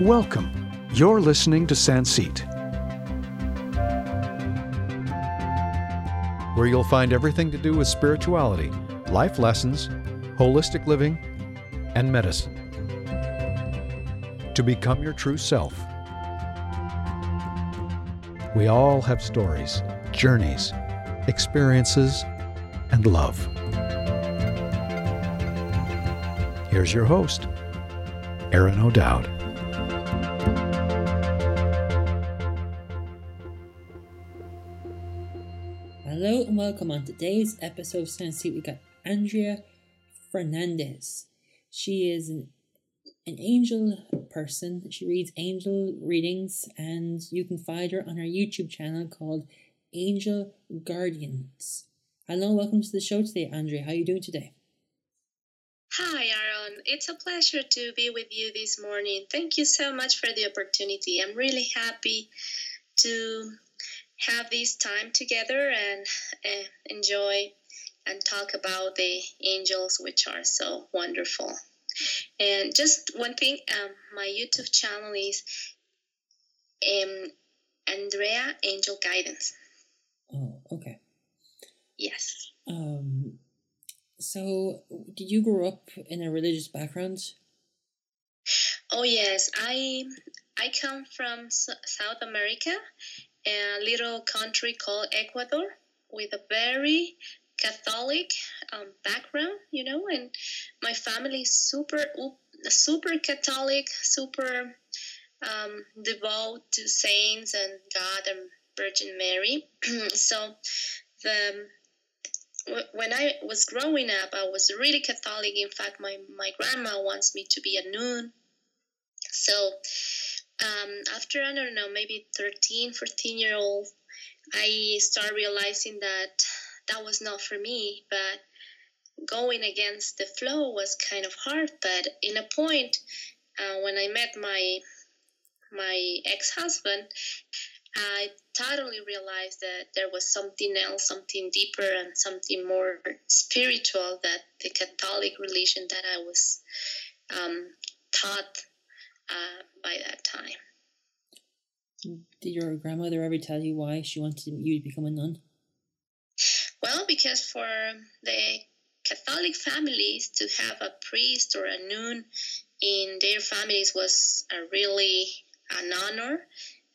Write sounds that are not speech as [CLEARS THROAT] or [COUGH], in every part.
Welcome. You're listening to Sanseet, where you'll find everything to do with spirituality, life lessons, holistic living, and medicine. To become your true self. We all have stories, journeys, experiences, and love. Here's your host, Aaron O'Dowd. Welcome on today's episode of Sanseet. We got Andrea Fernandez. She is an, an angel person. She reads angel readings, and you can find her on her YouTube channel called Angel Guardians. Hello, welcome to the show today, Andrea. How are you doing today? Hi, Aaron. It's a pleasure to be with you this morning. Thank you so much for the opportunity. I'm really happy to have this time together and uh, enjoy and talk about the angels, which are so wonderful. And just one thing, um, my YouTube channel is um, Andrea Angel Guidance. Oh, okay. Yes. Um, so, did you grow up in a religious background? Oh yes, I I come from S- South America, a little country called Ecuador, with a very Catholic um, background, you know, and my family is super super Catholic, super um, devout to saints and God and Virgin Mary. [CLEARS THROAT] so the when I was growing up, I was really Catholic. In fact, my, my grandma wants me to be a nun. So um, after, I don't know, maybe 13, 14 year old, I started realizing that that was not for me. But going against the flow was kind of hard. But in a point, uh, when I met my my ex-husband, I totally realized that there was something else, something deeper, and something more spiritual that the Catholic religion that I was um, taught uh, by that time. Did your grandmother ever tell you why she wanted you to become a nun? Well, because for the Catholic families to have a priest or a nun in their families was a really an honor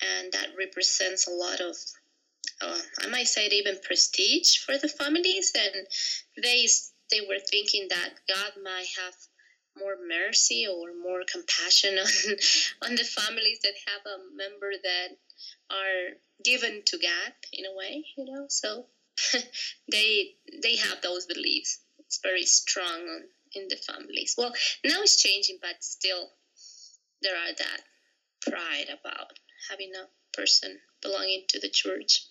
and that represents a lot of uh, I might say even prestige for the families and they they were thinking that God might have more mercy or more compassion [LAUGHS] on on the families that have a member that are given to God in a way, you know. So [LAUGHS] they they have those beliefs. It's very strong on, in the families. Well, now it's changing, but still there are that pride about having a person belonging to the church.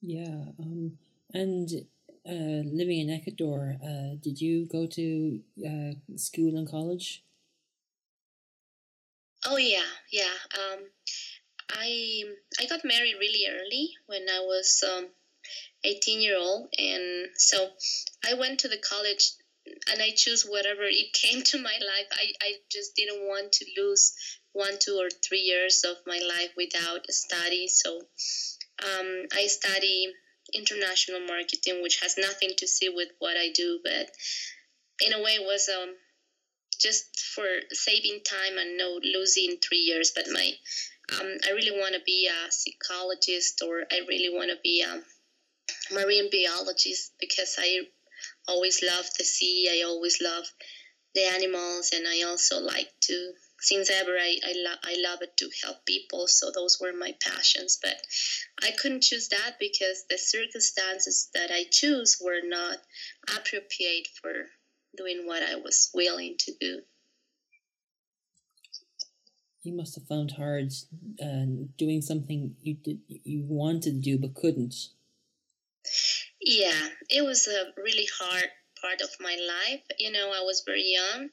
Yeah, um, and uh, living in Ecuador, uh, did you go to uh, school and college? Oh yeah, yeah. Um, I I got married really early when I was um, 18 year old, and so I went to the college and I choose whatever it came to my life. I, I just didn't want to lose one, two, or three years of my life without study. So um, I study international marketing, which has nothing to see with what I do, but in a way it was um, just for saving time and no losing three years. But my um, I really want to be a psychologist or I really want to be a marine biologist because I always love the sea. I always love the animals, and I also like to since ever I, I, lo- I love it to help people so those were my passions but i couldn't choose that because the circumstances that i choose were not appropriate for doing what i was willing to do. You must have found hard uh, doing something you did you wanted to do but couldn't. Yeah it was a really hard part of my life. You know i was very young.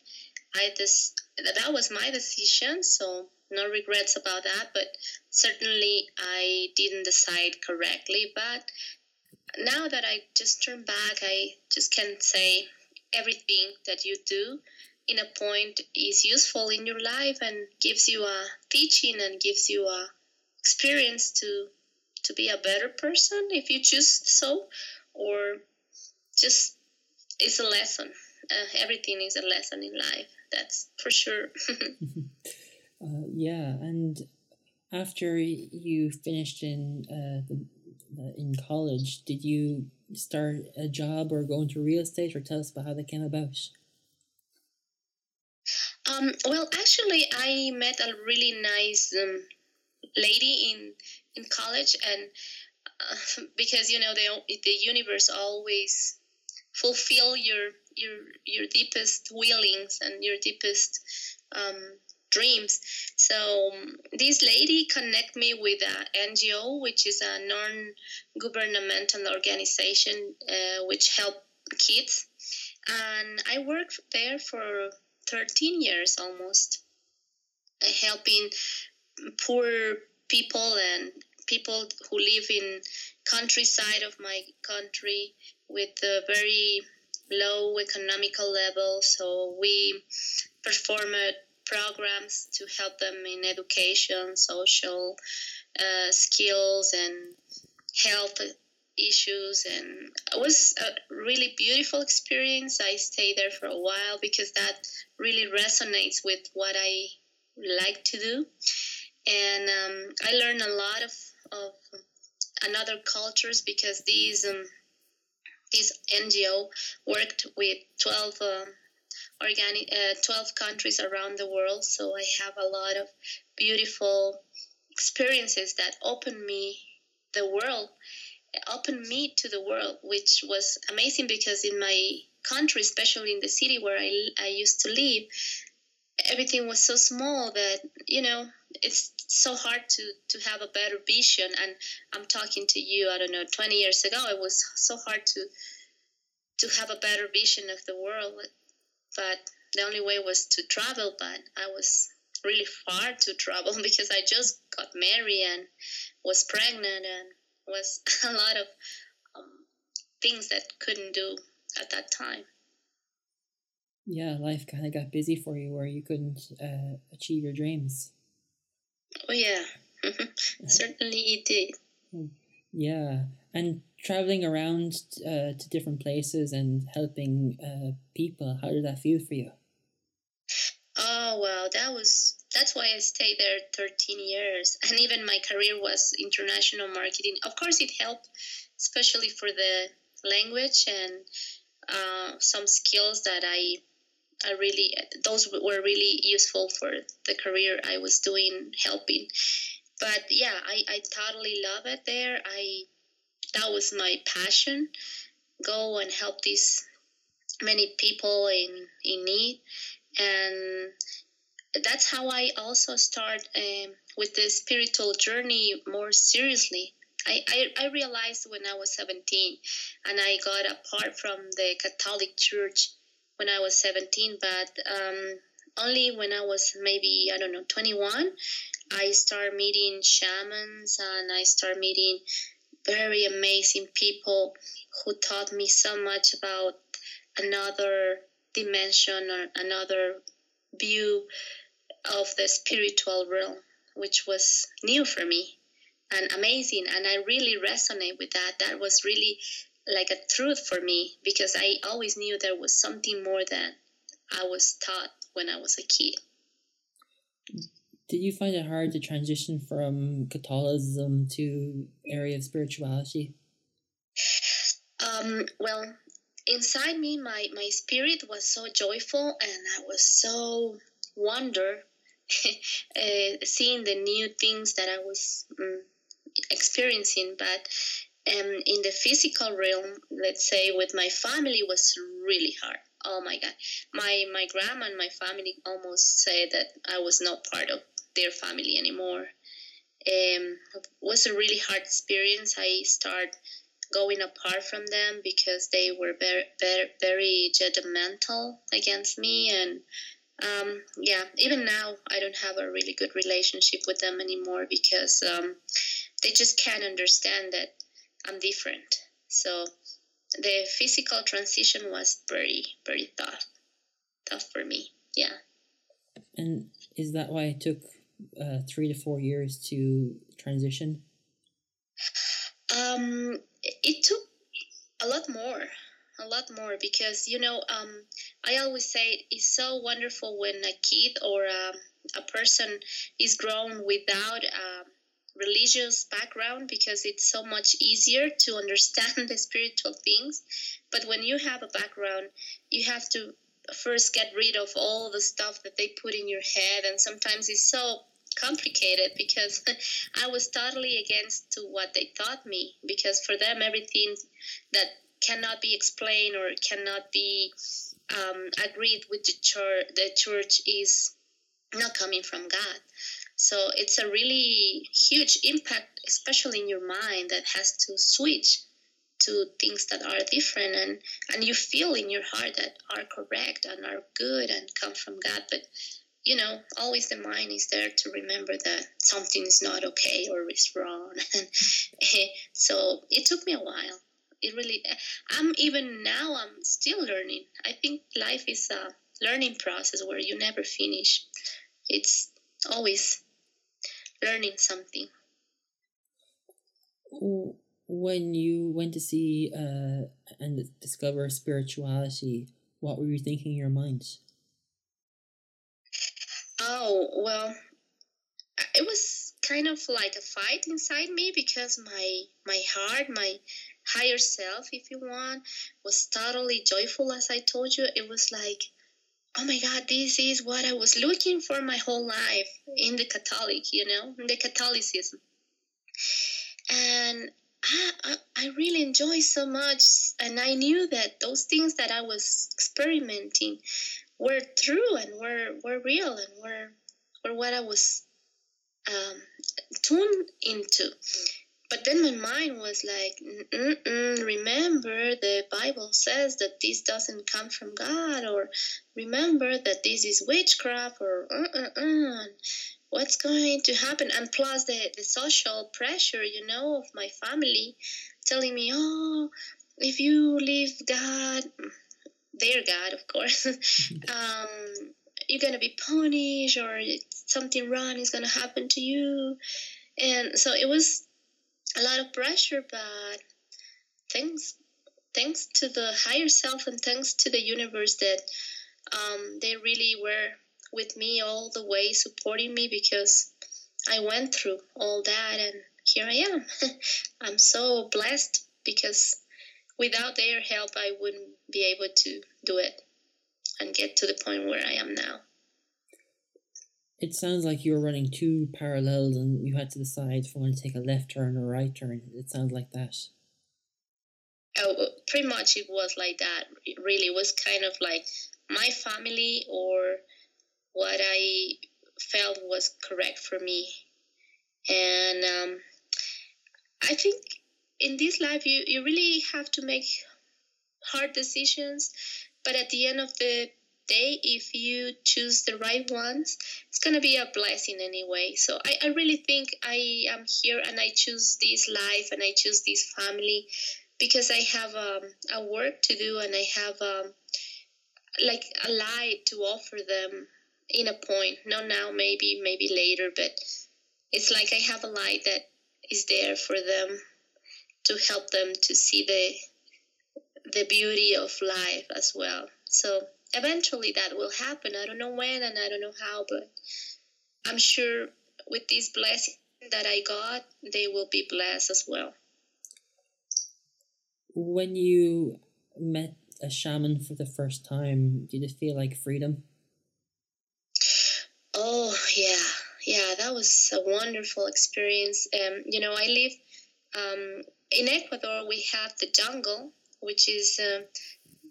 I just that was my decision, so no regrets about that. But certainly, I didn't decide correctly. But now that I just turn back, I just can say everything that you do in a point is useful in your life and gives you a teaching and gives you a experience to to be a better person if you choose so or just it's a lesson uh, everything is a lesson in life that's for sure. [LAUGHS] [LAUGHS] Uh, yeah and after you finished in uh, the, in college did you start a job or go into real estate or tell us about how that came about? Um, well actually i met a really nice um, lady in in college and uh, [LAUGHS] because you know the the universe always fulfill your your your deepest willings and your deepest um, dreams. So um, this lady connect me with a ngo which is a non-governmental organization uh, which help kids. And i worked there for 13 years almost uh, helping poor people and people who live in countryside of my country with very low economical level so we perform programs to help them in education social uh, skills and health issues. And it was a really beautiful experience. I stayed there for a while because that really resonates with what i like to do. And um, I learned a lot of, of another cultures because these um, this NGO worked with 12 uh, organic uh, 12 countries around the world. So I have a lot of beautiful experiences that opened me the world opened me to the world which was amazing because in my country especially in the city where I, I used to live everything was so small that you know it's so hard to to have a better vision. And i'm talking to you i don't know 20 years ago it was so hard to to have a better vision of the world. But the only way was to travel but i was really far to travel [LAUGHS] because i just got married and was pregnant and was [LAUGHS] a lot of um, things that couldn't do at that time. Yeah, life kind of got busy for you where you couldn't uh, achieve your dreams. Oh, yeah. Certainly it did. Hmm. Yeah. And traveling around uh, to different places and helping uh, people, how did that feel for you? Oh, well, that was that's why I stayed there 13 years. [LAUGHS] And even my career was international marketing. Of course, it helped, especially for the language and uh, some skills that I I really those were really useful for the career I was doing helping. But yeah, I, I totally love it there. I that was my passion. Go and help these many people in in need, and that's how I also start um, with the spiritual journey more seriously. I, I, I realized when I was 17 and I got apart from the Catholic Church when I was 17, but um, only when I was maybe, I don't know, 21, I started meeting shamans and I started meeting very amazing people who taught me so much about another dimension or another view of the spiritual realm, which was new for me and amazing. And I really resonate with that. That was really like a truth for me because I always knew there was something more than I was taught when I was a kid. Did you find it hard to transition from Catholicism to area of spirituality? Um, well, inside me, my, my spirit was so joyful and I was so wonder uh, [LAUGHS] seeing the new things that I was um, experiencing. But um, in the physical realm, let's say with my family, was really hard. Oh my God, my my grandma and my family almost said that I was not part of their family anymore. Um, it was a really hard experience. I started going apart from them because they were very very very judgmental against me and um, yeah even now i don't have a really good relationship with them anymore because um, they just can't understand that I'm different. So the physical transition was very, very tough, tough for me. yeah. And is that why it took uh, three to four years to transition? Um, it took a lot more, a lot more because you know, um, I always say it's so wonderful when a kid or a, a person is grown without a religious background because it's so much easier to [LAUGHS] understand the spiritual things. But when you have a background, you have to first get rid of all the stuff that they put in your head, and sometimes it's so complicated because [LAUGHS] I was totally against to what they taught me because for them everything that cannot be explained or cannot be um, agreed with the church the church is not coming from God. So it's a really huge impact, especially in your mind, that has to switch to things that are different and and you feel in your heart that are correct and are good and come from God, but you know, always the mind is there to remember that something is not okay or is wrong. [LAUGHS] so it took me a while. It really, I'm even now, I'm still learning. I think life is a learning process where you never finish. It's always learning something. When you went to see uh, and discover spirituality, what were you thinking in your mind? Oh, well, it was kind of like a fight inside me because my my heart, my higher self, if you want, was totally joyful as I told you. It was like, oh my God, this is what I was looking for my whole life in the Catholic, you know, in the Catholicism. And I, I, I really enjoy so much, and I knew that those things that I was experimenting were true and were were real and were were what I was um, tuned into. But then my mind was like, remember the Bible says that this doesn't come from God, or remember that this is witchcraft, or what's going to happen? And plus the, the social pressure, you know, of my family telling me, oh, if you leave God, their God, of course, [LAUGHS] um, you're gonna be punished or something wrong is gonna happen to you. And so it was a lot of pressure, but thanks thanks to the higher self and thanks to the universe that um, they really were with me all the way, supporting me because I went through all that, and here I am. [LAUGHS] I'm so blessed because without their help, I wouldn't be able to do it and get to the point where I am now. It sounds like you were running two parallels and you had to decide if you want to take a left turn or right turn. It sounds like that. Oh, pretty much it was like that. It really was kind of like my family or what I felt was correct for me. And um, I think in this life you, you really have to make hard decisions but at the end of the day if you choose the right ones. It's going to be a blessing anyway. So I, I really think i am here and i choose this life and i choose this family because i have um, a work to do and i have um, like a light to offer them in a point. Not now maybe maybe later but it's like i have a light that is there for them to help them to see the the beauty of life as well. So eventually that will happen. I don't know when and I don't know how, but I'm sure with this blessing that I got, they will be blessed as well. When you met a shaman for the first time, did it feel like freedom? Oh yeah, yeah, that was a wonderful experience. Um, you know, I live um, in Ecuador, we have the jungle, which is uh,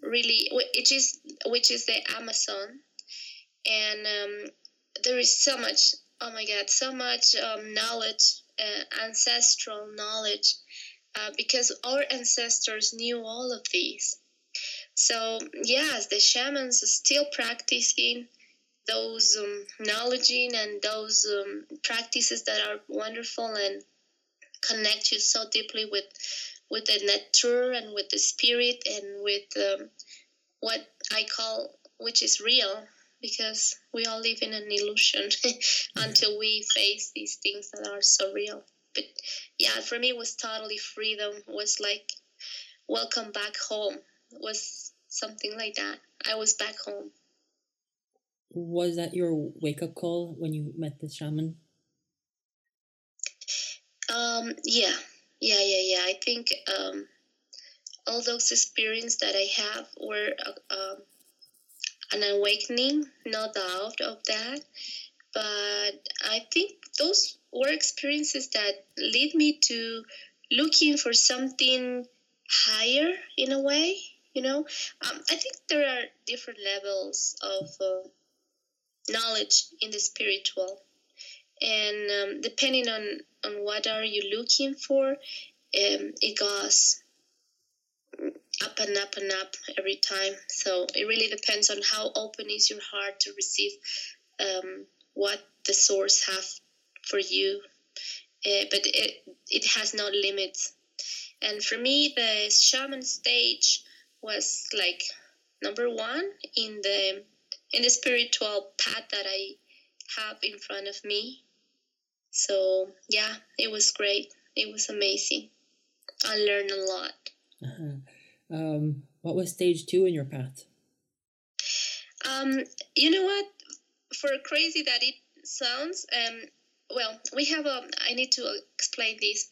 really which is which is the Amazon, and um, there is so much. Oh my God, so much um, knowledge, uh, ancestral knowledge, uh, because our ancestors knew all of these. So yes, the shamans are still practicing those um, knowledge and those um, practices that are wonderful and connect you so deeply with with the nature and with the spirit and with um, what I call which is real because we all live in an illusion [LAUGHS] until we face these things that are so real. But yeah, for me, it was totally freedom. It was like welcome back home. It was something like that. I was back home. Was that your wake up call when you met the shaman? Um, yeah, yeah, yeah, yeah. I think um, all those experiences that I have were uh, um, an awakening, no doubt of that. But I think those were experiences that lead me to looking for something higher in a way. You know, um, I think there are different levels of uh, knowledge in the spiritual, and um, depending on on what are you looking for, um, it goes up and up and up every time. So it really depends on how open is your heart to receive um, what the source have for you. Uh, but it it has no limits. And for me, the shaman stage was like number one in the in the spiritual path that I have in front of me. So yeah, it was great. It was amazing. I learned a lot. Uh-huh. Um, what was stage two in your path? Um, you know what? For crazy that it sounds, um, well, we have a. I need to explain this.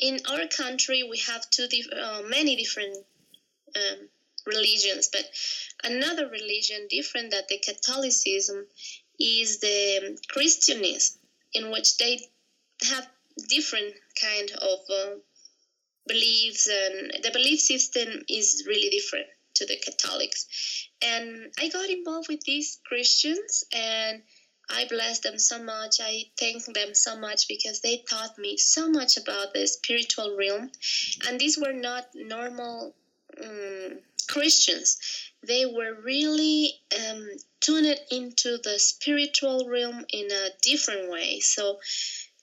In our country, we have two dif- uh, many different um, religions, but another religion different than the Catholicism is the Christianism, in which they have different kind of uh, beliefs and the belief system is really different to the Catholics. And I got involved with these Christians and I bless them so much. I thank them so much because they taught me so much about the spiritual realm. And these were not normal um, Christians. They were really um, tuned into the spiritual realm in a different way. So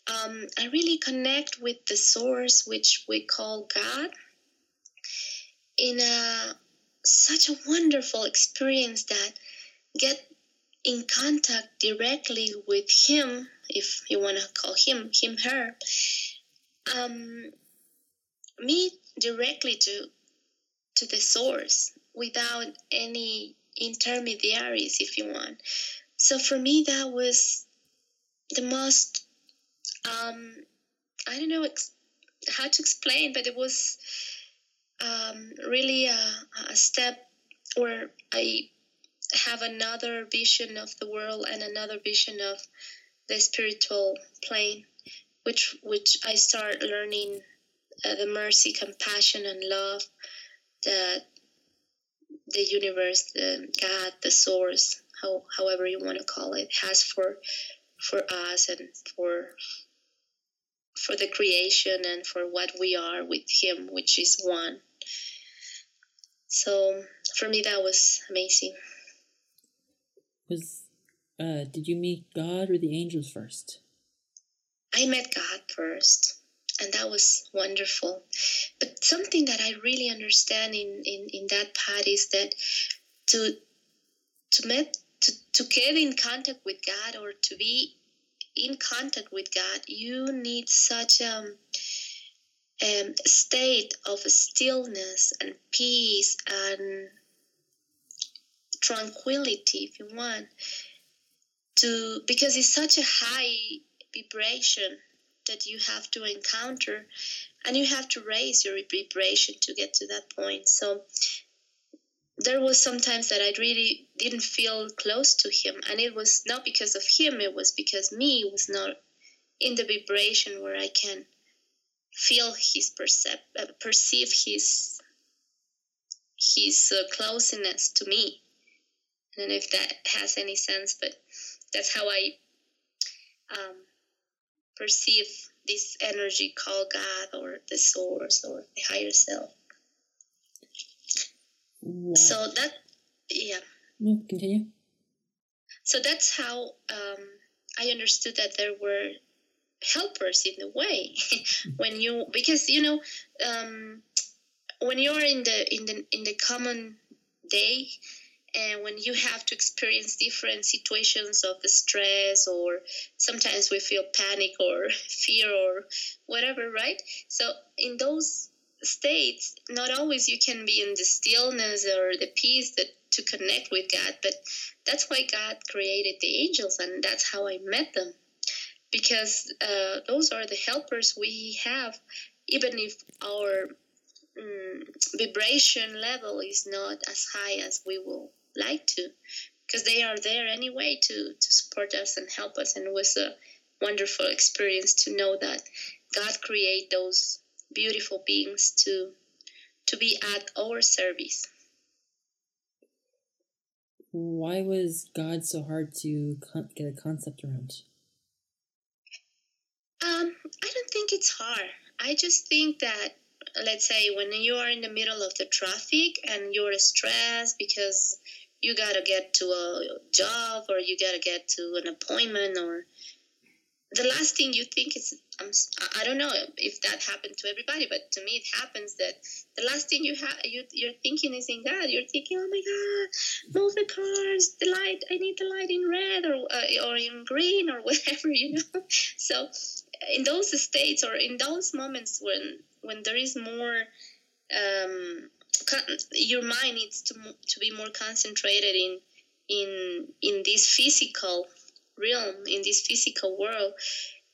um, I really connect with the source, which we call God, in a such a wonderful experience that get in contact directly with him, if you want to call him, him, her, um, meet directly to to the source without any intermediaries, if you want. So for me, that was the most um, I don't know ex- how to explain, but it was um, really a, a step where I have another vision of the world and another vision of the spiritual plane, which which I start learning uh, the mercy, compassion, and love that the universe, the God, the source, how, however you want to call it, has for for us and for for the creation and for what we are with Him, which is one. So for me, that was amazing. Was uh, did you meet God or the angels first? I met God first, and that was wonderful. But something that I really understand in, in, in that part is that to to met to, to get in contact with God or to be in contact with God, you need such a um, um, state of stillness and peace and tranquility, if you want, to because it's such a high vibration that you have to encounter, and you have to raise your vibration to get to that point. So there was sometimes that I really didn't feel close to him, and it was not because of him; it was because me was not in the vibration where I can feel his percep- uh, perceive his his uh, closeness to me. I don't know if that has any sense, but that's how I um, perceive this energy called God or the source or the higher self. So that, yeah. No, continue. So that's how um, I understood that there were helpers in the way [LAUGHS] when you because you know um, when you're in the in the in the common day and when you have to experience different situations of stress or sometimes we feel panic or [LAUGHS] fear or whatever right? So in those states not always you can be in the stillness or the peace that to connect with god but that's why god created the angels and that's how i met them. Because uh, those are the helpers we have even if our um, vibration level is not as high as we will like to because they are there anyway to, to support us and help us and it was a wonderful experience to know that god create those beautiful beings to to be at our service. Why was god so hard to con- get a concept around? Um i don't think it's hard. I just think that let's say when you are in the middle of the traffic and you're stressed because you gotta get to a job or you gotta get to an appointment or the last thing you think is um, I don't know if that happened to everybody, but to me it happens that the last thing you have you, you're thinking is in God. You're thinking, oh my God, move the cars, the light. I need the light in red or uh, or in green or [LAUGHS] whatever, you know. [LAUGHS] So in those states or in those moments when when there is more um, your mind needs to to be more concentrated in in in this physical realm in this physical world.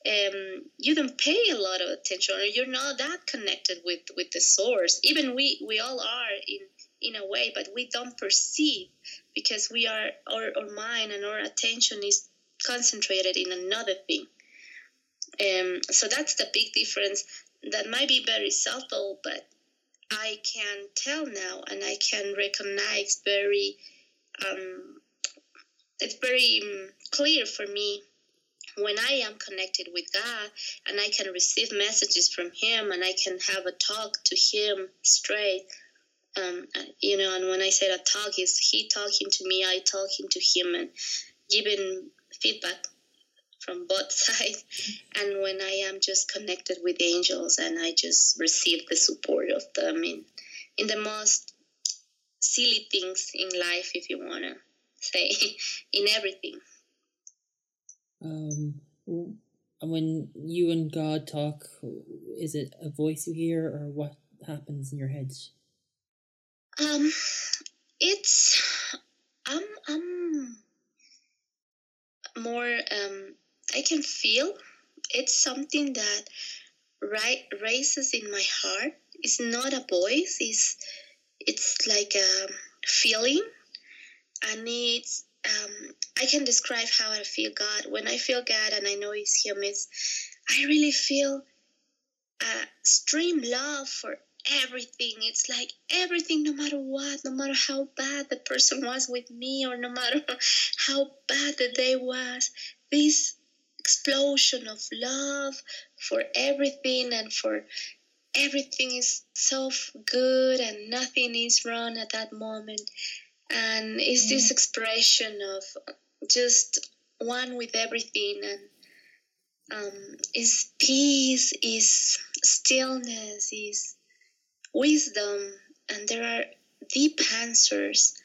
Um, you don't pay a lot of attention or you're not that connected with with the source. Even we we all are in in a way but we don't perceive because we are our, our mind and our attention is concentrated in another thing. Um, so that's the big difference. That might be very subtle but I can tell now and I can recognize very, um, it's very um, clear for me when I am connected with God and I can receive messages from Him and I can have a talk to Him straight. Um, you know, and when I say a talk, is He talking to me, I talking to Him and giving feedback from both [LAUGHS] sides. And when I am just connected with angels and I just receive the support of them in, in the most silly things in life, if you want to say, [LAUGHS] in everything. Um, when you and God talk, is it a voice you hear or what happens in your head? Um, it's I'm I'm more um I can feel it's something that right races in my heart. It's not a voice. It's it's like a feeling, and it's um, I can describe how I feel God. When I feel God and I know it's Him, it's I really feel a stream love for everything. It's like everything, no matter what, no matter how bad the person was with me, or no matter [LAUGHS] how bad the day was, this explosion of love for everything and for everything is so good and nothing is wrong at that moment. And it's this mm. expression of just one with everything and um, is peace is stillness is wisdom. And there are deep answers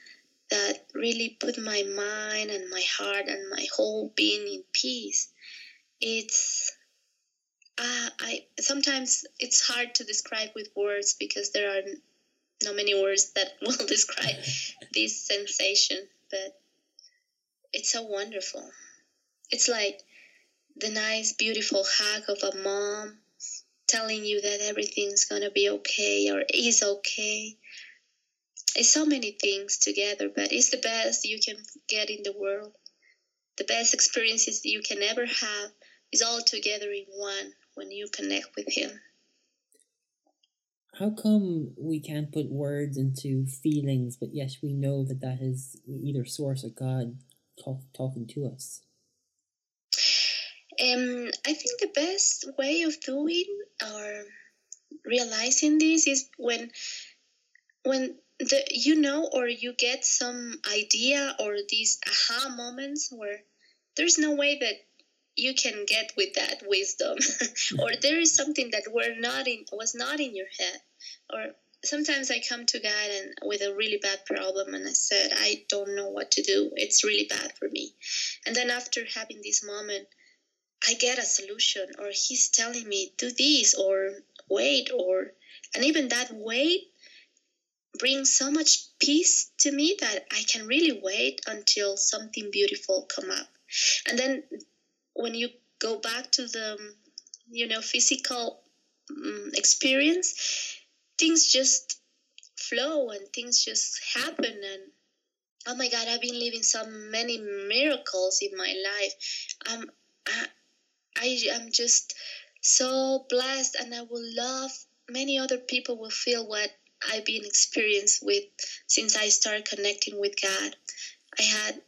that really put my mind and my heart and my whole being in peace it's uh, I sometimes it's hard to describe with words because there are not many words that [LAUGHS] will describe [LAUGHS] this sensation, but it's so wonderful. It's like the nice, beautiful hug of a mom telling you that everything's gonna be okay or is okay. It's so many things together, but it's the best you can get in the world. The best experiences you can ever have is all together in one when you connect with Him. How come we can't put words into feelings, but yes, we know that that is either source or God talk, talking to us? Um, I think the best way of doing or realizing this is when when the you know or you get some idea or these aha moments where there's no way that you can get with that wisdom [LAUGHS] or there is something that were not in was not in your head or sometimes I come to God and with a really bad problem and I said, I don't know what to do. It's really bad for me. And then after having this moment, I get a solution or he's telling me do this or wait or and even that wait brings so much peace to me that I can really wait until something beautiful come up. And then when you go back to the you know physical um, experience, things just flow and things just happen and oh my god i've been living so many miracles in my life. Um, I, I am just so blessed and i will love many other people will feel what i've been experienced with since i started connecting with god. I had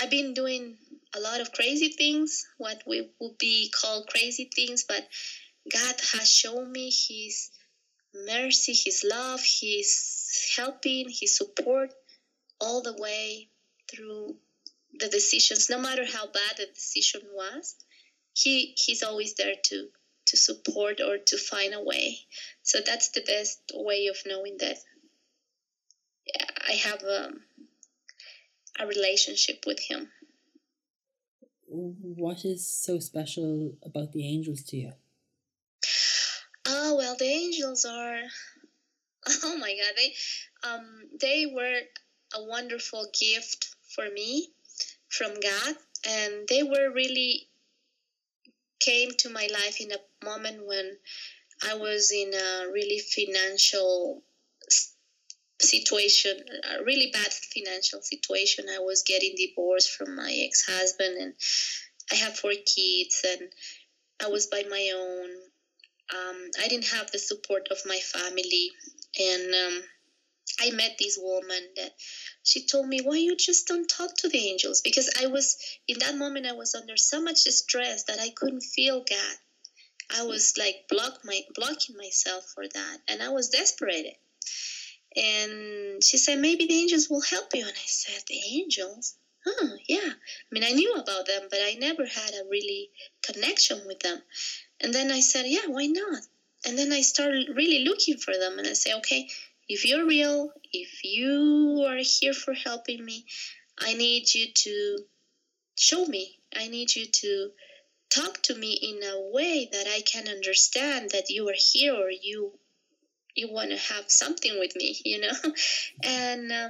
i've been doing a lot of crazy things what we would be called crazy things but god has shown me his mercy, His love, His helping, His support all the way through the decisions, no matter how bad the decision was. He He's always there to to support or to find a way. So that's the best way of knowing that I have a, a relationship with Him. What is so special about the angels to you? Oh well, the angels are. [LAUGHS] Oh my God, they um they were a wonderful gift for me from God, and they were really came to my life in a moment when I was in a really financial situation, a really bad financial situation. I was getting divorced from my ex husband, and I have four kids, and I was by my own um, I didn't have the support of my family, and um, I met this woman that she told me, "Why you just don't talk to the angels?" Because I was in that moment, I was under so much stress that I couldn't feel God. I was like block my blocking myself for that, and I was desperate. And she said, "Maybe the angels will help you." And I said, "The angels." Huh, yeah. I mean, I knew about them, but I never had a really connection with them. And then I said, yeah, why not? And then I started really looking for them and I say, okay, if you're real, if you are here for helping me, I need you to show me. I need you to talk to me in a way that I can understand that you are here or you you want to have something with me, you know? [LAUGHS] and uh,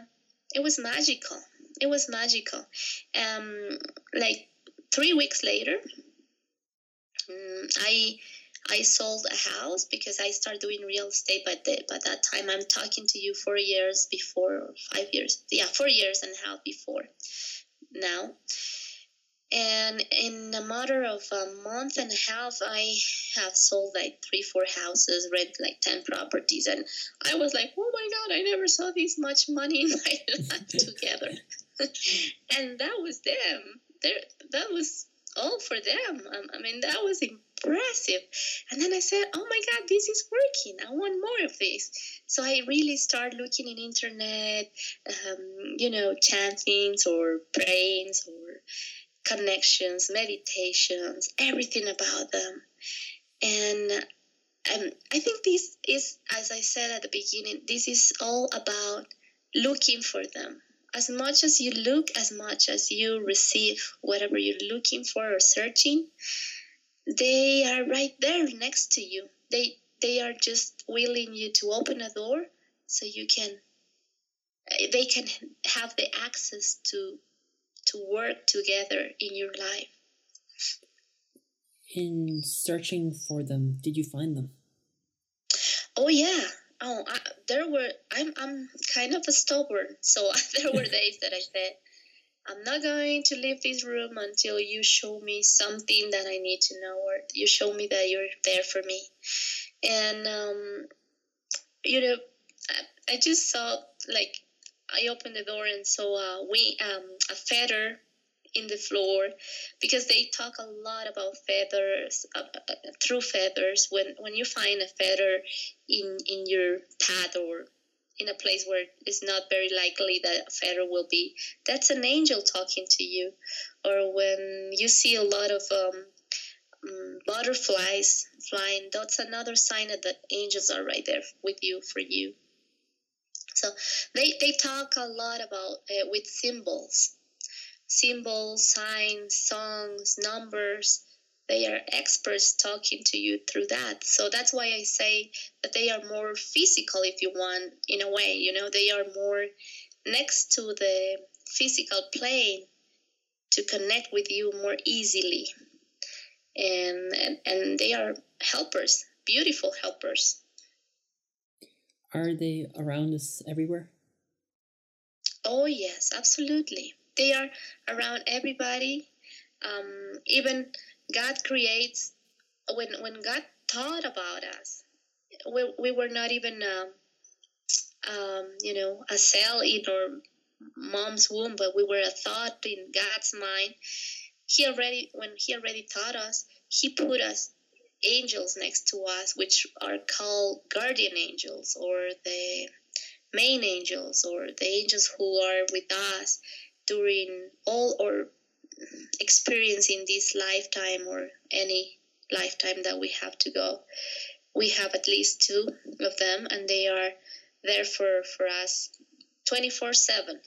it was magical. It was magical. Um, like three weeks later, um, I I sold a house because I started doing real estate. But the, by that time, I'm talking to you four years before, five years, yeah, four years and a half before now. And in a matter of a month and a half, I have sold like three, four houses, rent like 10 properties. And I was like, oh my God, I never saw this much money in my [LAUGHS] life together. [LAUGHS] and that was them. There, that was all for them. Um, I mean, that was impressive. And then I said, oh my God, this is working. I want more of this. So I really started looking in internet, um, you know, chantings or prayings or connections, meditations, everything about them. And um, I think this is, as I said at the beginning, this is all about looking for them as much as you look, as much as you receive whatever you're looking for or searching, they are right there next to you. They they are just willing you to open a door so you can they can have the access to work together in your life. In searching for them, did you find them? Oh yeah, oh, I, there were. I'm I'm kind of a stubborn, so [LAUGHS] there were [LAUGHS] days that I said, I'm not going to leave this room until you show me something that I need to know, or you show me that you're there for me. And um, you know, I, I just saw like I opened the door and saw a we um, a feather in the floor because they talk a lot about feathers uh, through feathers. When when you find a feather in in your path or in a place where it's not very likely that a feather will be that's an angel talking to you. Or when you see a lot of um, um, butterflies flying that's another sign that the angels are right there with you for you. So they, they talk a lot about uh, with symbols, symbols, signs, songs, numbers. They are experts talking to you through that. So that's why I say that they are more physical, if you want, in a way. You know, they are more next to the physical plane to connect with you more easily. And, and, and they are helpers, beautiful helpers. Are they around us everywhere? Oh, yes, absolutely. They are around everybody. Um, even God creates, when, when God thought about us, we, we were not even, um, um, you know, a cell in our mom's womb, but we were a thought in God's mind. He already, when He already taught us, He put us angels next to us, which are called guardian angels or the main angels or the angels who are with us during all or experiencing this lifetime or any lifetime that we have to go. We have at least two of them, and they are there for, for us 24 7.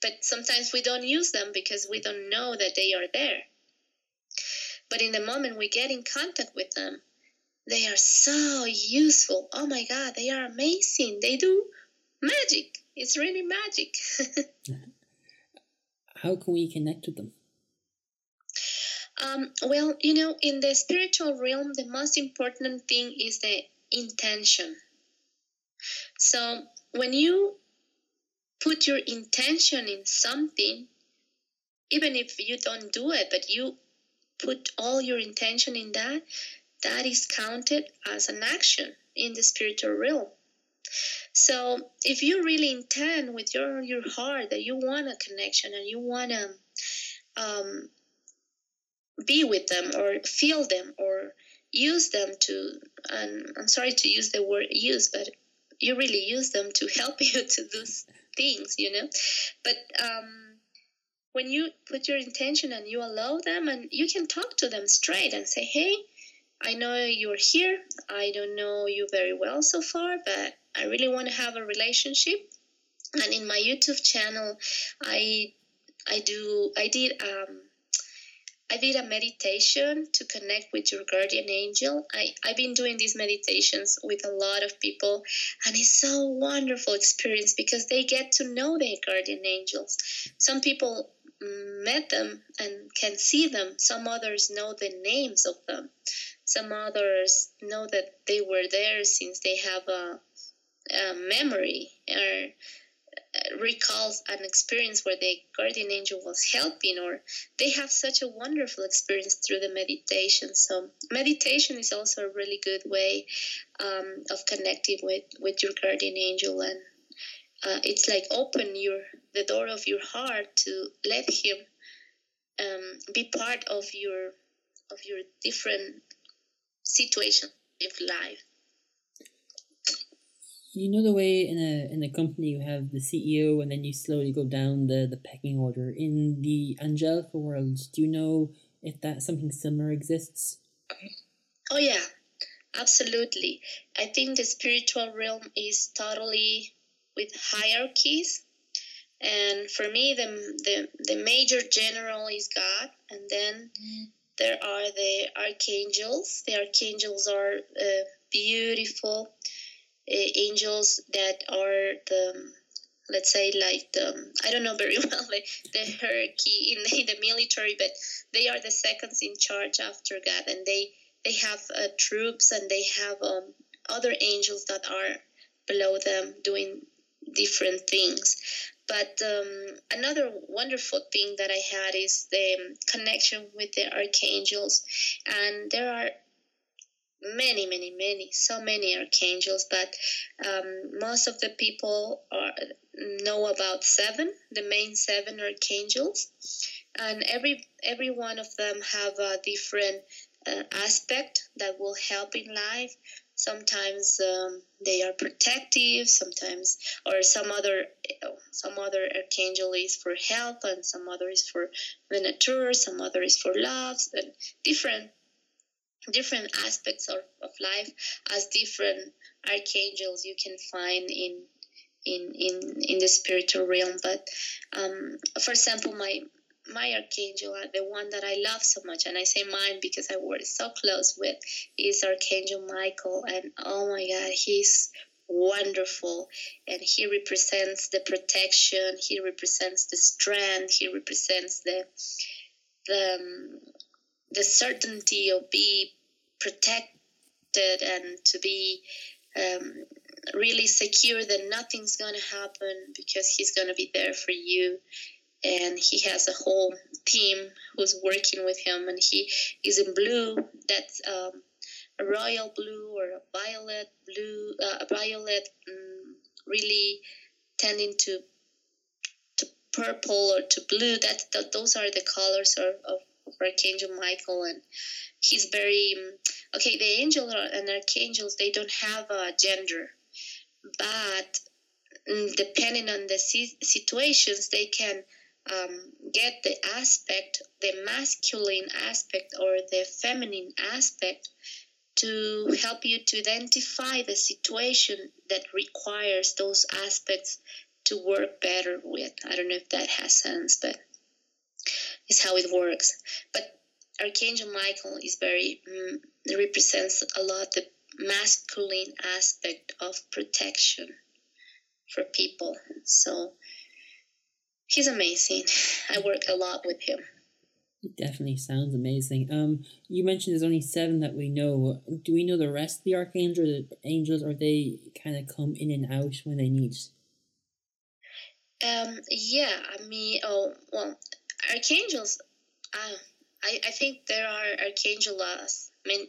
But sometimes we don't use them because we don't know that they are there. But in the moment we get in contact with them, they are so useful. Oh my God, they are amazing. They do magic. It's really magic. [LAUGHS] How can we connect with them? Um, well, you know, in the spiritual realm, the most important thing is the intention. So when you put your intention in something, even if you don't do it, but you put all your intention in that, that is counted as an action in the spiritual realm. So if you really intend with your your heart that you want a connection and you want to um, be with them or feel them or use them to, and I'm sorry to use the word use, but you really use them to help [LAUGHS] you to do things, you know. But um, when you put your intention and you allow them and you can talk to them straight and say hey i know you're here i don't know you very well so far but i really want to have a relationship and in my youtube channel i i do i did um I did a meditation to connect with your guardian angel. I, I've been doing these meditations with a lot of people, and it's so wonderful experience because they get to know their guardian angels. Some people met them and can see them. Some others know the names of them. Some others know that they were there since they have a, memory or uh, recalls an experience where the guardian angel was helping or they have such a wonderful experience through the meditation. So meditation is also a really good way um, of connecting with with your guardian angel and uh, it's like open your the door of your heart to let him um, be part of your of your different situation of life you know the way in a in a company you have the CEO and then you slowly go down the the pecking order in the angelica world do you know if that something similar exists oh yeah absolutely i think the spiritual realm is totally with hierarchies. And for me, the, the, the major general is God, and then mm. there are the archangels. The archangels are uh, beautiful angels that are the let's say like the I don't know very [LAUGHS] well the, the hierarchy in the, in the military, but they are the seconds in charge after God, and they they have uh, troops and they have um, other angels that are below them doing different things. But um, another wonderful thing that I had is the connection with the archangels, and there are many, many, many, so many archangels, but um, most of the people are, know about seven, the main seven archangels, and every every one of them have a different uh, aspect that will help in life. Sometimes um, they are protective sometimes or some other some other archangel is for health and some other is for the nature some other is for love and different different aspects of, of life as different archangels you can find in in in in the spiritual realm. But um, for example, my my archangel, uh, the one that I love so much, and I say mine because I work so close with, is Archangel Michael, and oh my God, he's wonderful and he represents the protection he represents the strength he represents the the um, the certainty of being protected and to be um, really secure that nothing's going to happen because he's going to be there for you. And he has a whole team who's working with him and he is in blue. That's um, a royal blue or a violet blue uh, a violet um, really tending to to purple or to blue. That, that those are the colors of, of, archangel michael and he's very okay the angel and archangels they don't have a gender but mm, depending on the situations they can um, get the aspect the masculine aspect or the feminine aspect to help you to identify the situation that requires those aspects to work better with. I don't know if that has sense but it's how it works but archangel michael is very um, represents a lot the masculine aspect of protection for people. So he's amazing. [LAUGHS] I work a lot with him. It definitely sounds amazing. Um, you mentioned there's only seven that we know. Do we know the rest of the archangels, angels, or they kind of come in and out when they need? Um, yeah, I mean, oh well, archangels. Uh, I I think there are archangels mean,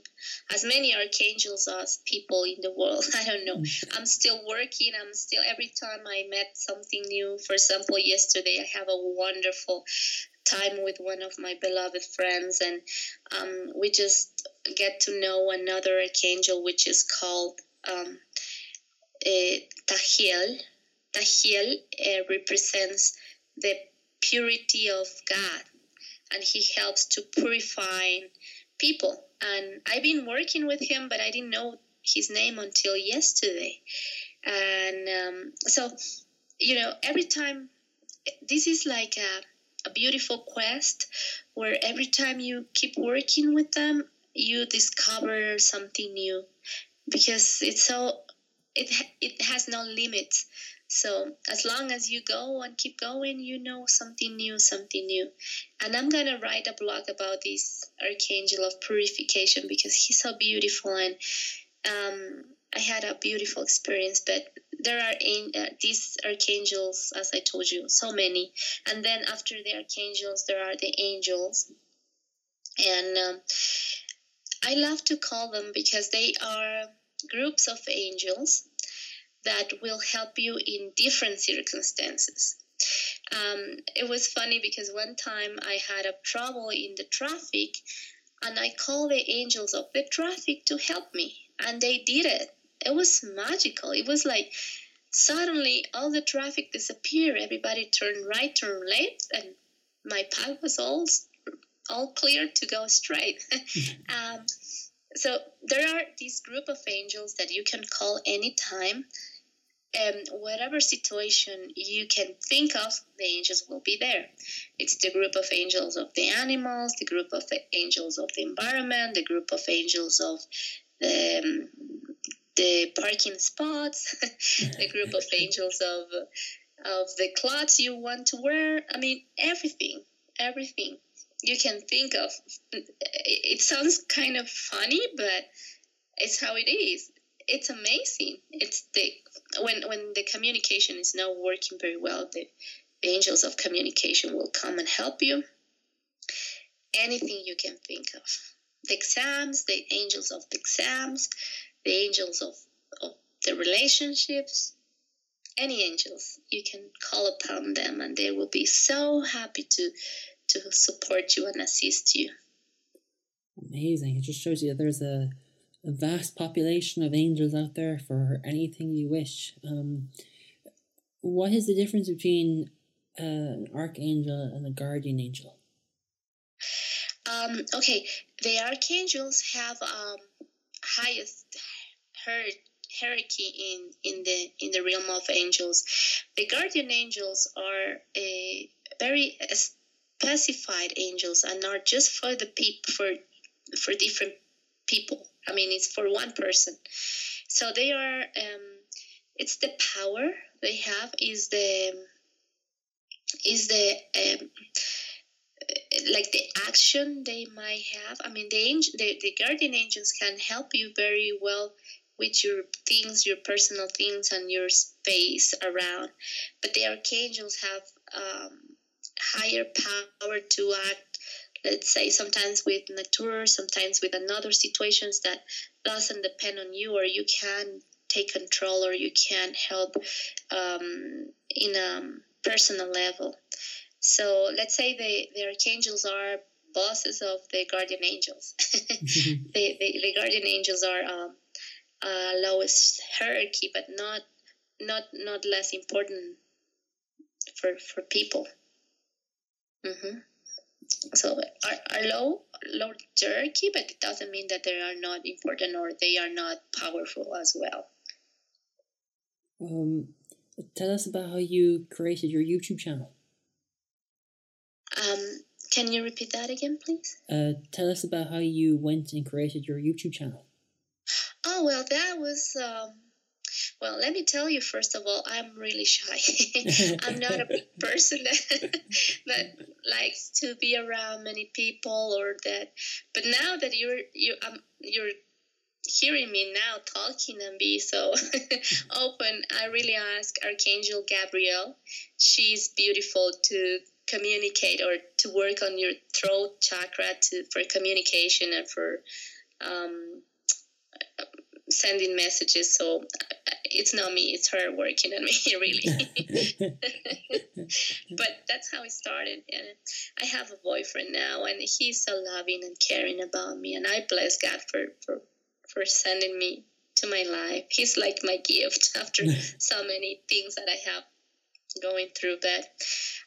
as many archangels as people in the world. [LAUGHS] I don't know. Mm. I'm still working. I'm still every time I met something new. For example, yesterday I have a wonderful time with one of my beloved friends, and um, we just get to know another archangel, which is called um, uh, Tahiel. Tahiel uh, represents the purity of God, and he helps to purify people. And I've been working with him, but I didn't know his name until yesterday. And um, so, you know, every time this is like a, a beautiful quest where every time you keep working with them, you discover something new. Because it's so it it has no limits so as long as you go and keep going, you know something new, something new. And I'm gonna write a blog about this archangel of purification because he's so beautiful and um, I had a beautiful experience. But there are uh, these archangels, as I told you, so many. And then after the archangels, there are the angels, and um, I love to call them because they are groups of angels that will help you in different circumstances. Um, it was funny because one time I had a trouble in the traffic and I called the angels of the traffic to help me, and they did it. It was magical. It was like suddenly all the traffic disappeared. Everybody turned right, turned left, and my path was all all clear to go straight. [LAUGHS] [LAUGHS] um, so there are this group of angels that you can call anytime um, whatever situation you can think of, the angels will be there. It's the group of angels of the animals, the group of the angels of the environment, the group of angels of the, um, the parking spots, [LAUGHS] the group of angels of of the clothes you want to wear. I mean, everything, everything you can think of. It sounds kind of funny, but it's how it is it's amazing. It's the when when the communication is not working very well, the, the angels of communication will come and help you. Anything you can think of. The exams, the angels of the exams, the angels of, of the relationships, any angels, you can call upon them and they will be so happy to to support you and assist you. Amazing. It just shows you that there's a a vast population of angels out there for anything you wish. Um, what is the difference between uh, an archangel and a guardian angel? Um, okay, the archangels have um, highest hierarchy in in the in the realm of angels. The guardian angels are a very specified angels and are just for the people for for different people. I mean, it's for one person. So they are. Um, it's the power they have is the is the um, like the action they might have. I mean, the, the the guardian angels can help you very well with your things, your personal things, and your space around. But the archangels have um, higher power to act. Let's say sometimes with nature, sometimes with another situations that doesn't depend on you, or you can take control, or you can help um, in a personal level. So let's say the, the archangels are bosses of the guardian angels. [LAUGHS] [LAUGHS] the, the, the, guardian angels are um, uh, lowest hierarchy, but not not not less important for for people. Mm-hmm. So are, are low low hierarchy, but it doesn't mean that they are not important or they are not powerful as well. Um, tell us about how you created your YouTube channel. Um, can you repeat that again, please? Uh, tell us about how you went and created your YouTube channel. Oh well, that was. Um, well, let me tell you first of all, I'm really shy. [LAUGHS] I'm not a [LAUGHS] person [LAUGHS] that that likes to be around many people or that. But now that you're you um you're hearing me now talking and be so open, I really ask Archangel Gabrielle. She's beautiful to communicate or to work on your throat chakra to for communication and for um, sending messages. So uh, it's not me; it's her working on me, [LAUGHS] really. [LAUGHS] but that's how it started. And I have a boyfriend now, and he's so loving and caring about me. And I bless God for for for sending me to my life. He's like my gift [LAUGHS] after so many things that I have going through but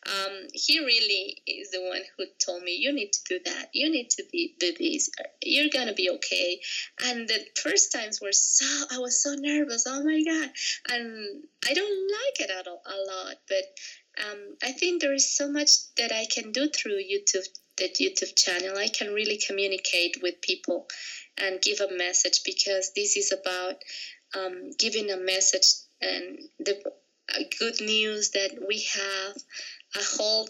um, he really is the one who told me you need to do that. You need to be, do this. You're gonna be okay. And the first times were so i was so nervous. Oh my god. And i don't like it at all a lot but um, i think there is so much that i can do through youtube that youtube channel. I can really communicate with people and give a message because this is about um, giving a message and the good news that we have a whole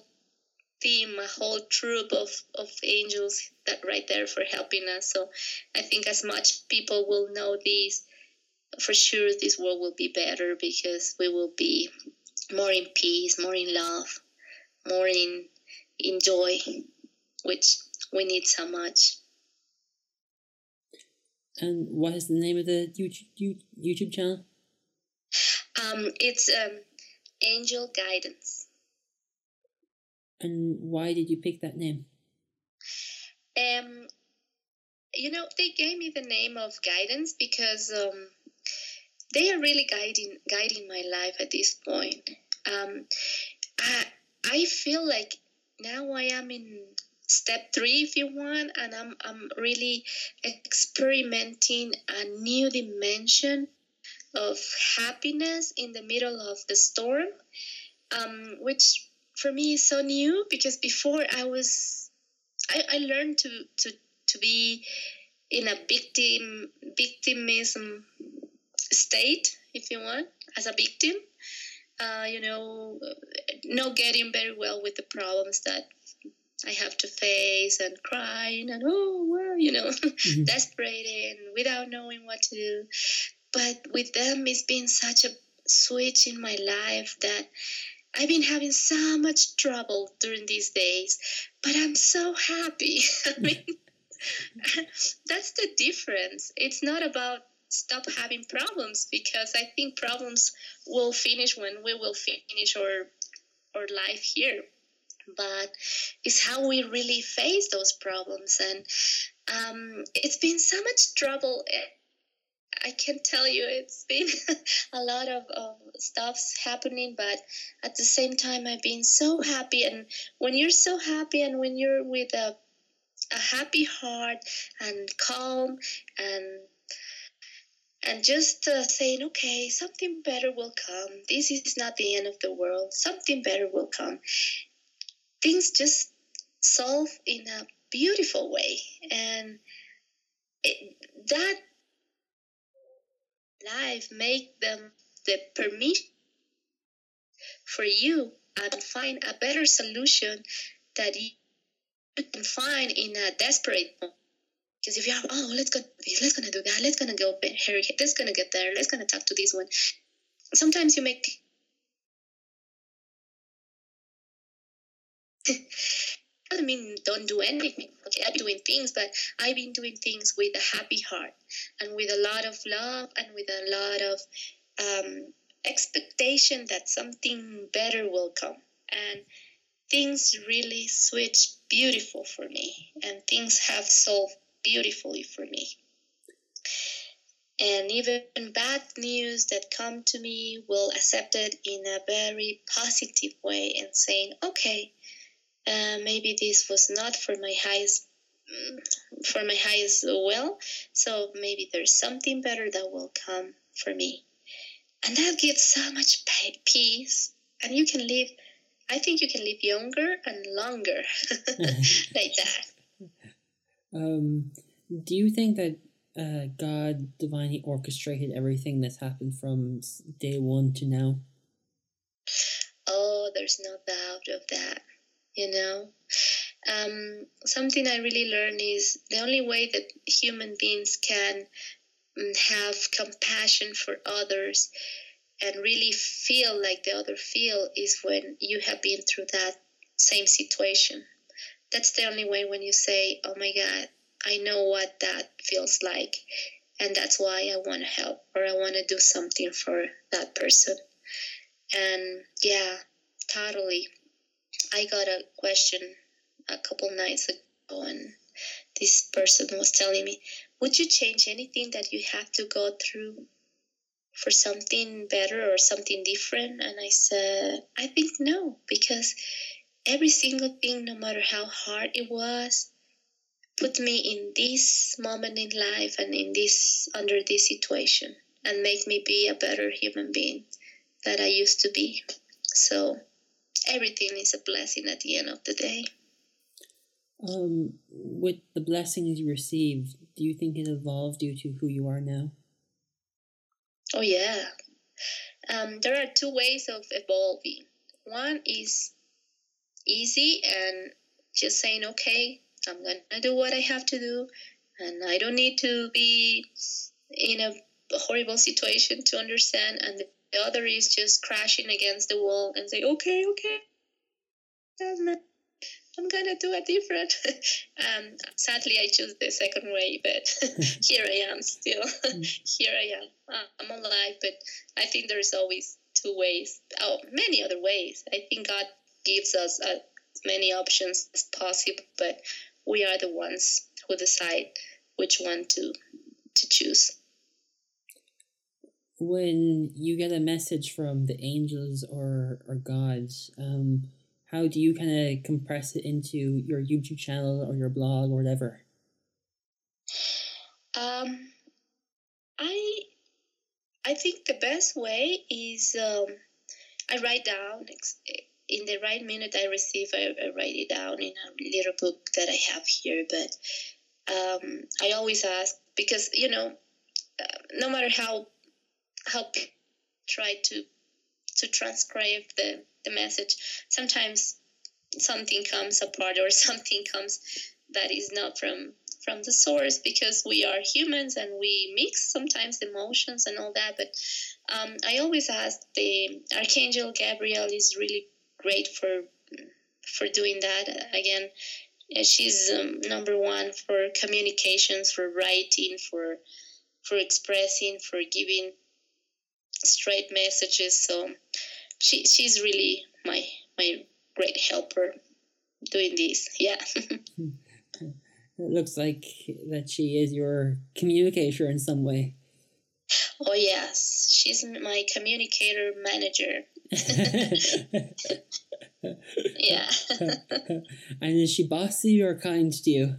team, a whole troop of, of angels that right there for helping us. So I think as much people will know this, for sure this world will be better because we will be more in peace, more in love, more in in joy, which we need so much. And what is the name of the YouTube YouTube channel? Um, it's um, Angel Guidance. And why did you pick that name? Um, you know, they gave me the name of Guidance because um, they are really guiding guiding my life at this point. Um, I I feel like now I am in step three, if you want, and I'm I'm really experimenting a new dimension of happiness in the middle of the storm, um, which for me is so new because before I was, I, I learned to, to, to be in a victim victimism state, if you want, as a victim. Uh, you know, not getting very well with the problems that I have to face and crying and oh well, you know, [LAUGHS] mm-hmm. desperate and without knowing what to do. But with them, it's been such a switch in my life that I've been having so much trouble during these days, but I'm so happy. [LAUGHS] I mean, [LAUGHS] that's the difference. It's not about stop having problems because I think problems will finish when we will finish our our life here. But it's how we really face those problems, and um, it's been so much trouble I can tell you it's been [LAUGHS] a lot of um, stuff's happening, but at the same time, I've been so happy. And when you're so happy, and when you're with a a happy heart and calm and and just uh, saying, okay, something better will come. This is not the end of the world. Something better will come. Things just solve in a beautiful way, and it, that life make them the permission for you uh, and find a better solution that you can find in a desperate moment. Because if you are, oh, let's go this, let's gonna do that, let's gonna go here, let's gonna get there, let's gonna talk to this one. Sometimes you make [LAUGHS] I mean don't do anything. Okay, I'm doing things, but I've been doing things with a happy heart and with a lot of love and with a lot of um, expectation that something better will come. And things really switch beautiful for me, and things have solved beautifully for me. And even bad news that come to me will accept it in a very positive way and saying, okay, uh, maybe this was not for my highest mm, for my highest will. So maybe there's something better that will come for me. And that gives so much peace. And you can live i think you can live younger and longer [LAUGHS] like that. Um, do you think that uh, god divinely orchestrated everything that's happened from day one to now? Oh there's no doubt of that you know? Um, something i really learned is the only way that human beings can mm, have compassion for others and really feel like the other feel is when you have been through that same situation. That's the only way when you say oh my god i know what that feels like and that's why i want to help or i want to do something for that person. And yeah totally I got a question a couple nights ago, and this person was telling me, Would you change anything that you have to go through for something better or something different? And I said, I think no, because every single thing, no matter how hard it was, put me in this moment in life and in this under this situation and make me be a better human being that I used to be. So everything is a blessing at the end of the day. Um, with the blessings you received, do you think it evolved due to who you are now? Oh yeah. Um, there are two ways of evolving. One is easy and just saying, okay, I'm gonna do what I have to do, and I don't need to be in a horrible situation to understand. And the other is just crashing against the wall and say, okay, okay, I'm gonna do it different. [LAUGHS] um, sadly, I choose the second way, but [LAUGHS] here I am still. [LAUGHS] here I am. Uh, I'm alive, but I think there's always two ways. Oh, many other ways. I think God gives us as many options as possible, but we are the ones who decide which one to to choose when you get a message from the angels or or gods, um, how do you kind of compress it into your YouTube channel or your blog or whatever? Um, I I think the best way is um, I write down in the right minute I receive. I, I write it down in a little book that I have here. But um, I always ask because you know, uh, no matter how help try to to transcribe the, the message. Sometimes something comes apart or [LAUGHS] something comes that is not from from the source because we are humans and we mix sometimes emotions and all that. But um, I always ask the Archangel Gabriel is really great for for doing that. Again, she's um, number one for communications, for writing, for for expressing, for giving straight messages. So she she's really my my great helper doing this. Yeah. [LAUGHS] it looks like that she is your communicator in some way. Oh yes, she's my communicator manager. [LAUGHS] [LAUGHS] yeah. and is she bossy or kind to you?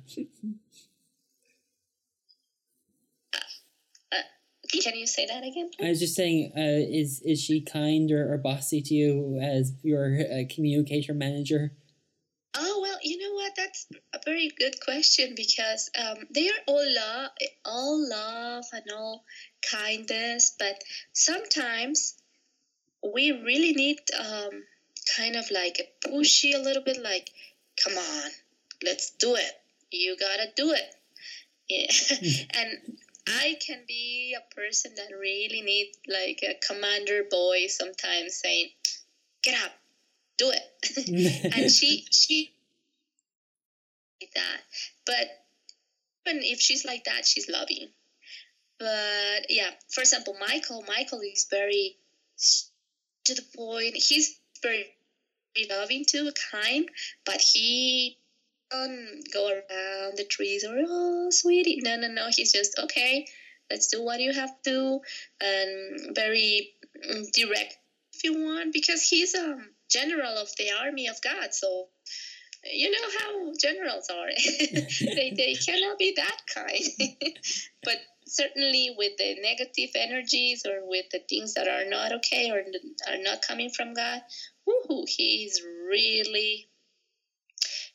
Can you say that again? I was just saying, uh, is is she kind or, or bossy to you as your uh, communicator manager? Oh well, you know what? That's a very good question because um, they are all love, all love and all kindness, but sometimes we really need um, kind of like a pushy a little bit, like, come on, let's do it. You gotta do it. Yeah. [LAUGHS] and I can be a person that really needs like a commander boy sometimes saying, "Get up, do it," [LAUGHS] and she [LAUGHS] she that. But even if she's like that, she's loving. But yeah, for example, Michael. Michael is very to the point. He's very loving too, kind, but he don't go around the trees or oh sweetie. No, no, no. He's just okay. Let's do what you have to, and very mm, direct if you want, because he's a um, general of the army of God. So you know how generals are. [LAUGHS] they they [LAUGHS] cannot be that kind. [LAUGHS] but certainly with the negative energies or with the things that are not okay or are not coming from God, woohoo, he's really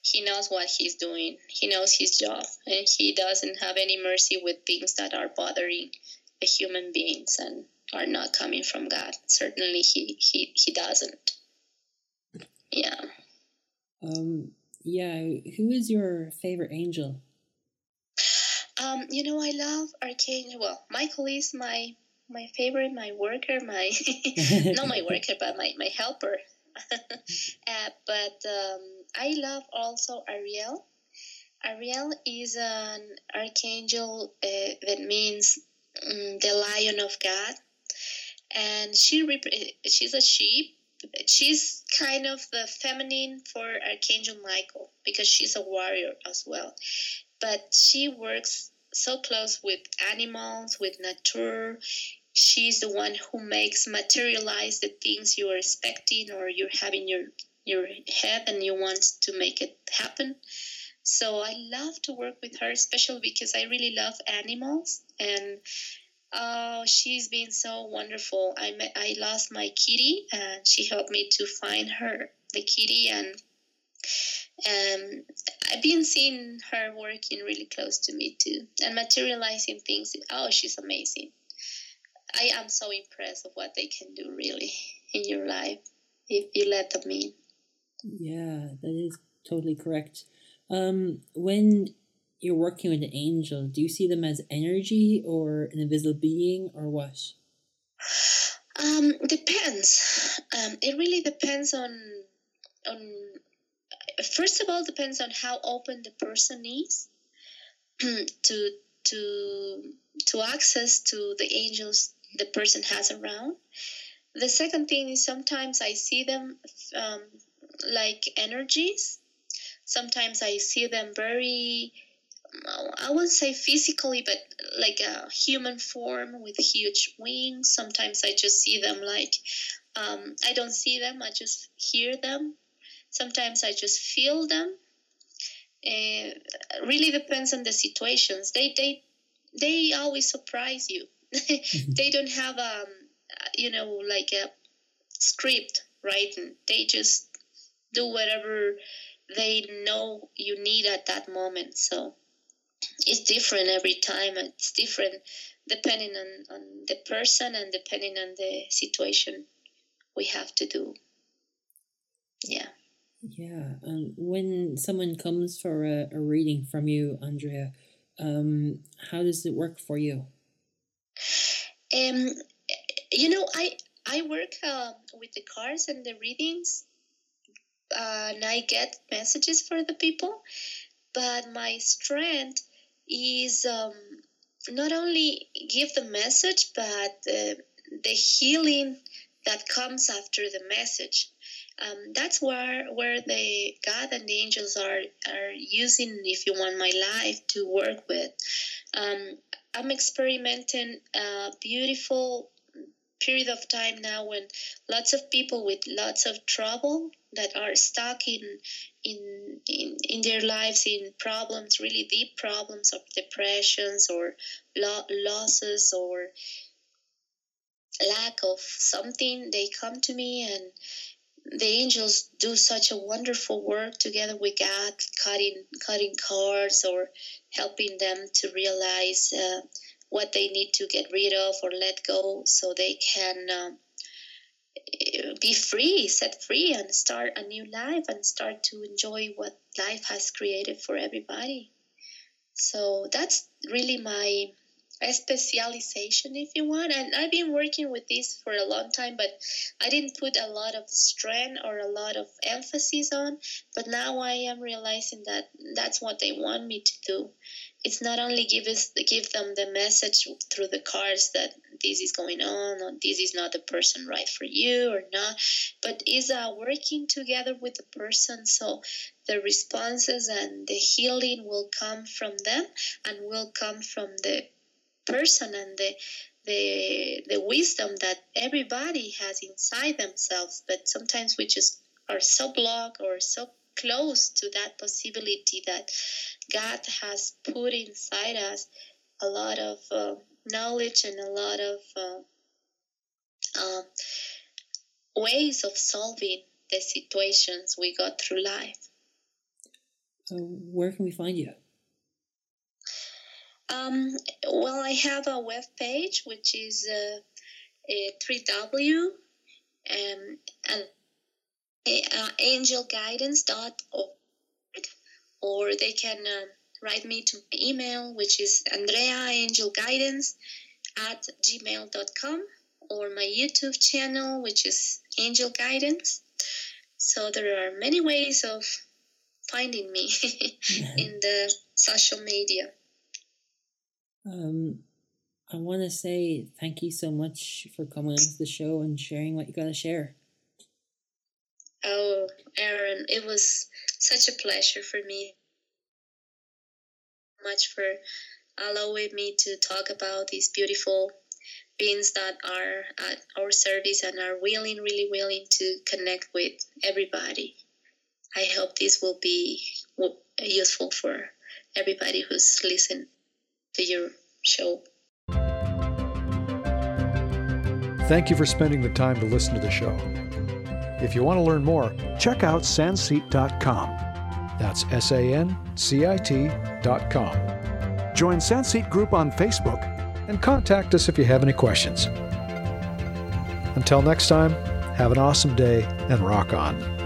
he knows what he's doing. He knows his job, and he doesn't have any mercy with things that are bothering the human beings and are not coming from God. Certainly, he he he doesn't. Yeah. Um. Yeah. Who is your favorite angel? Um. You know, I love Archangel. Well, Michael is my my favorite, my worker, my [LAUGHS] not my worker, [LAUGHS] but my my helper. [LAUGHS] uh, but um, I love also Ariel. Ariel is an archangel uh, that means um, the lion of God, and she rep- she's a sheep. She's kind of the feminine for Archangel Michael because she's a warrior as well. But she works so close with animals, with nature, she's the one who makes materialize the things you are expecting or you're having your your head and you want to make it happen so i love to work with her especially because i really love animals and oh she's been so wonderful i met, i lost my kitty and she helped me to find her the kitty and um, I've been seeing her working really close to me too and materializing things. Oh, she's amazing. I am so impressed of what they can do really in your life if you let them in. Yeah, that is totally correct. Um, when you're working with an angel, do you see them as energy or an invisible being or what? Um, depends. Um, it really depends on on. First of all, depends on how open the person is [CLEARS THROAT] to to to access to the angels the person has around. The second thing is sometimes I see them um, like energies. Sometimes I see them very, I wouldn't say physically, but like a human form with huge wings. Sometimes I just see them like, um, I don't see them, I just hear them. Sometimes I just feel them. It really depends on the situations. They, they, they always surprise you [LAUGHS] they don't have um you know like a script right they just do whatever they know you need at that moment. So it's different every time. It's different depending on, on the person and depending on the situation we have to do. Yeah. Yeah and when someone comes for a, a reading from you andrea um, how does it work for you? Um, you know, I I work uh, with the cards and the readings, and I get messages for the people. But my strength is um, not only give the message, but uh, the healing that comes after the message. Um, that's where where the God and the angels are are using, if you want, my life to work with. Um, I'm experimenting beautiful period of time now when lots of people with lots of trouble that are stuck in in in, in their lives in problems really deep problems of depressions or lo- losses or lack of something, they come to me and the angels do such a wonderful work together with God, cutting cutting cards or helping them to realize uh, what they need to get rid of or let go, so they can um, be free, set free, and start a new life and start to enjoy what life has created for everybody. So that's really my specialization if you want. And i've been working with this for a long time but i didn't put a lot of strength or a lot of emphasis on. But now i am realizing that that's what they want me to do it's not only give us give them the message through the cards that this is going on or this is not the person right for you or not but is uh, working together with the person. So the responses and the healing will come from them and will come from the person and the the the wisdom that everybody has inside themselves. But sometimes we just are so blocked or so close to that possibility that god has put inside us a lot of uh, knowledge and a lot of uh, uh, ways of solving the situations we got through life. Uh, where can we find you? Um, well, I have a web page which is uh, a 3W um, and uh, angelguidance.org, or they can uh, write me to my email, which is andreaangelguidance at gmail.com, or my YouTube channel, which is Angel Guidance. So there are many ways of finding me [LAUGHS] in the social media. Um, I want to say thank you so much for coming onto the show and sharing what you got to share. Oh, Aaron, it was such a pleasure for me. Much for allowing me to talk about these beautiful beings that are at our service and are willing, really willing to connect with everybody. I hope this will be useful for everybody who's listening to your show. Thank you for spending the time to listen to the show. If you want to learn more, check out sancit.com. That's S A N C I T.com. Join Sancit Group on Facebook and contact us if you have any questions. Until next time, have an awesome day and rock on.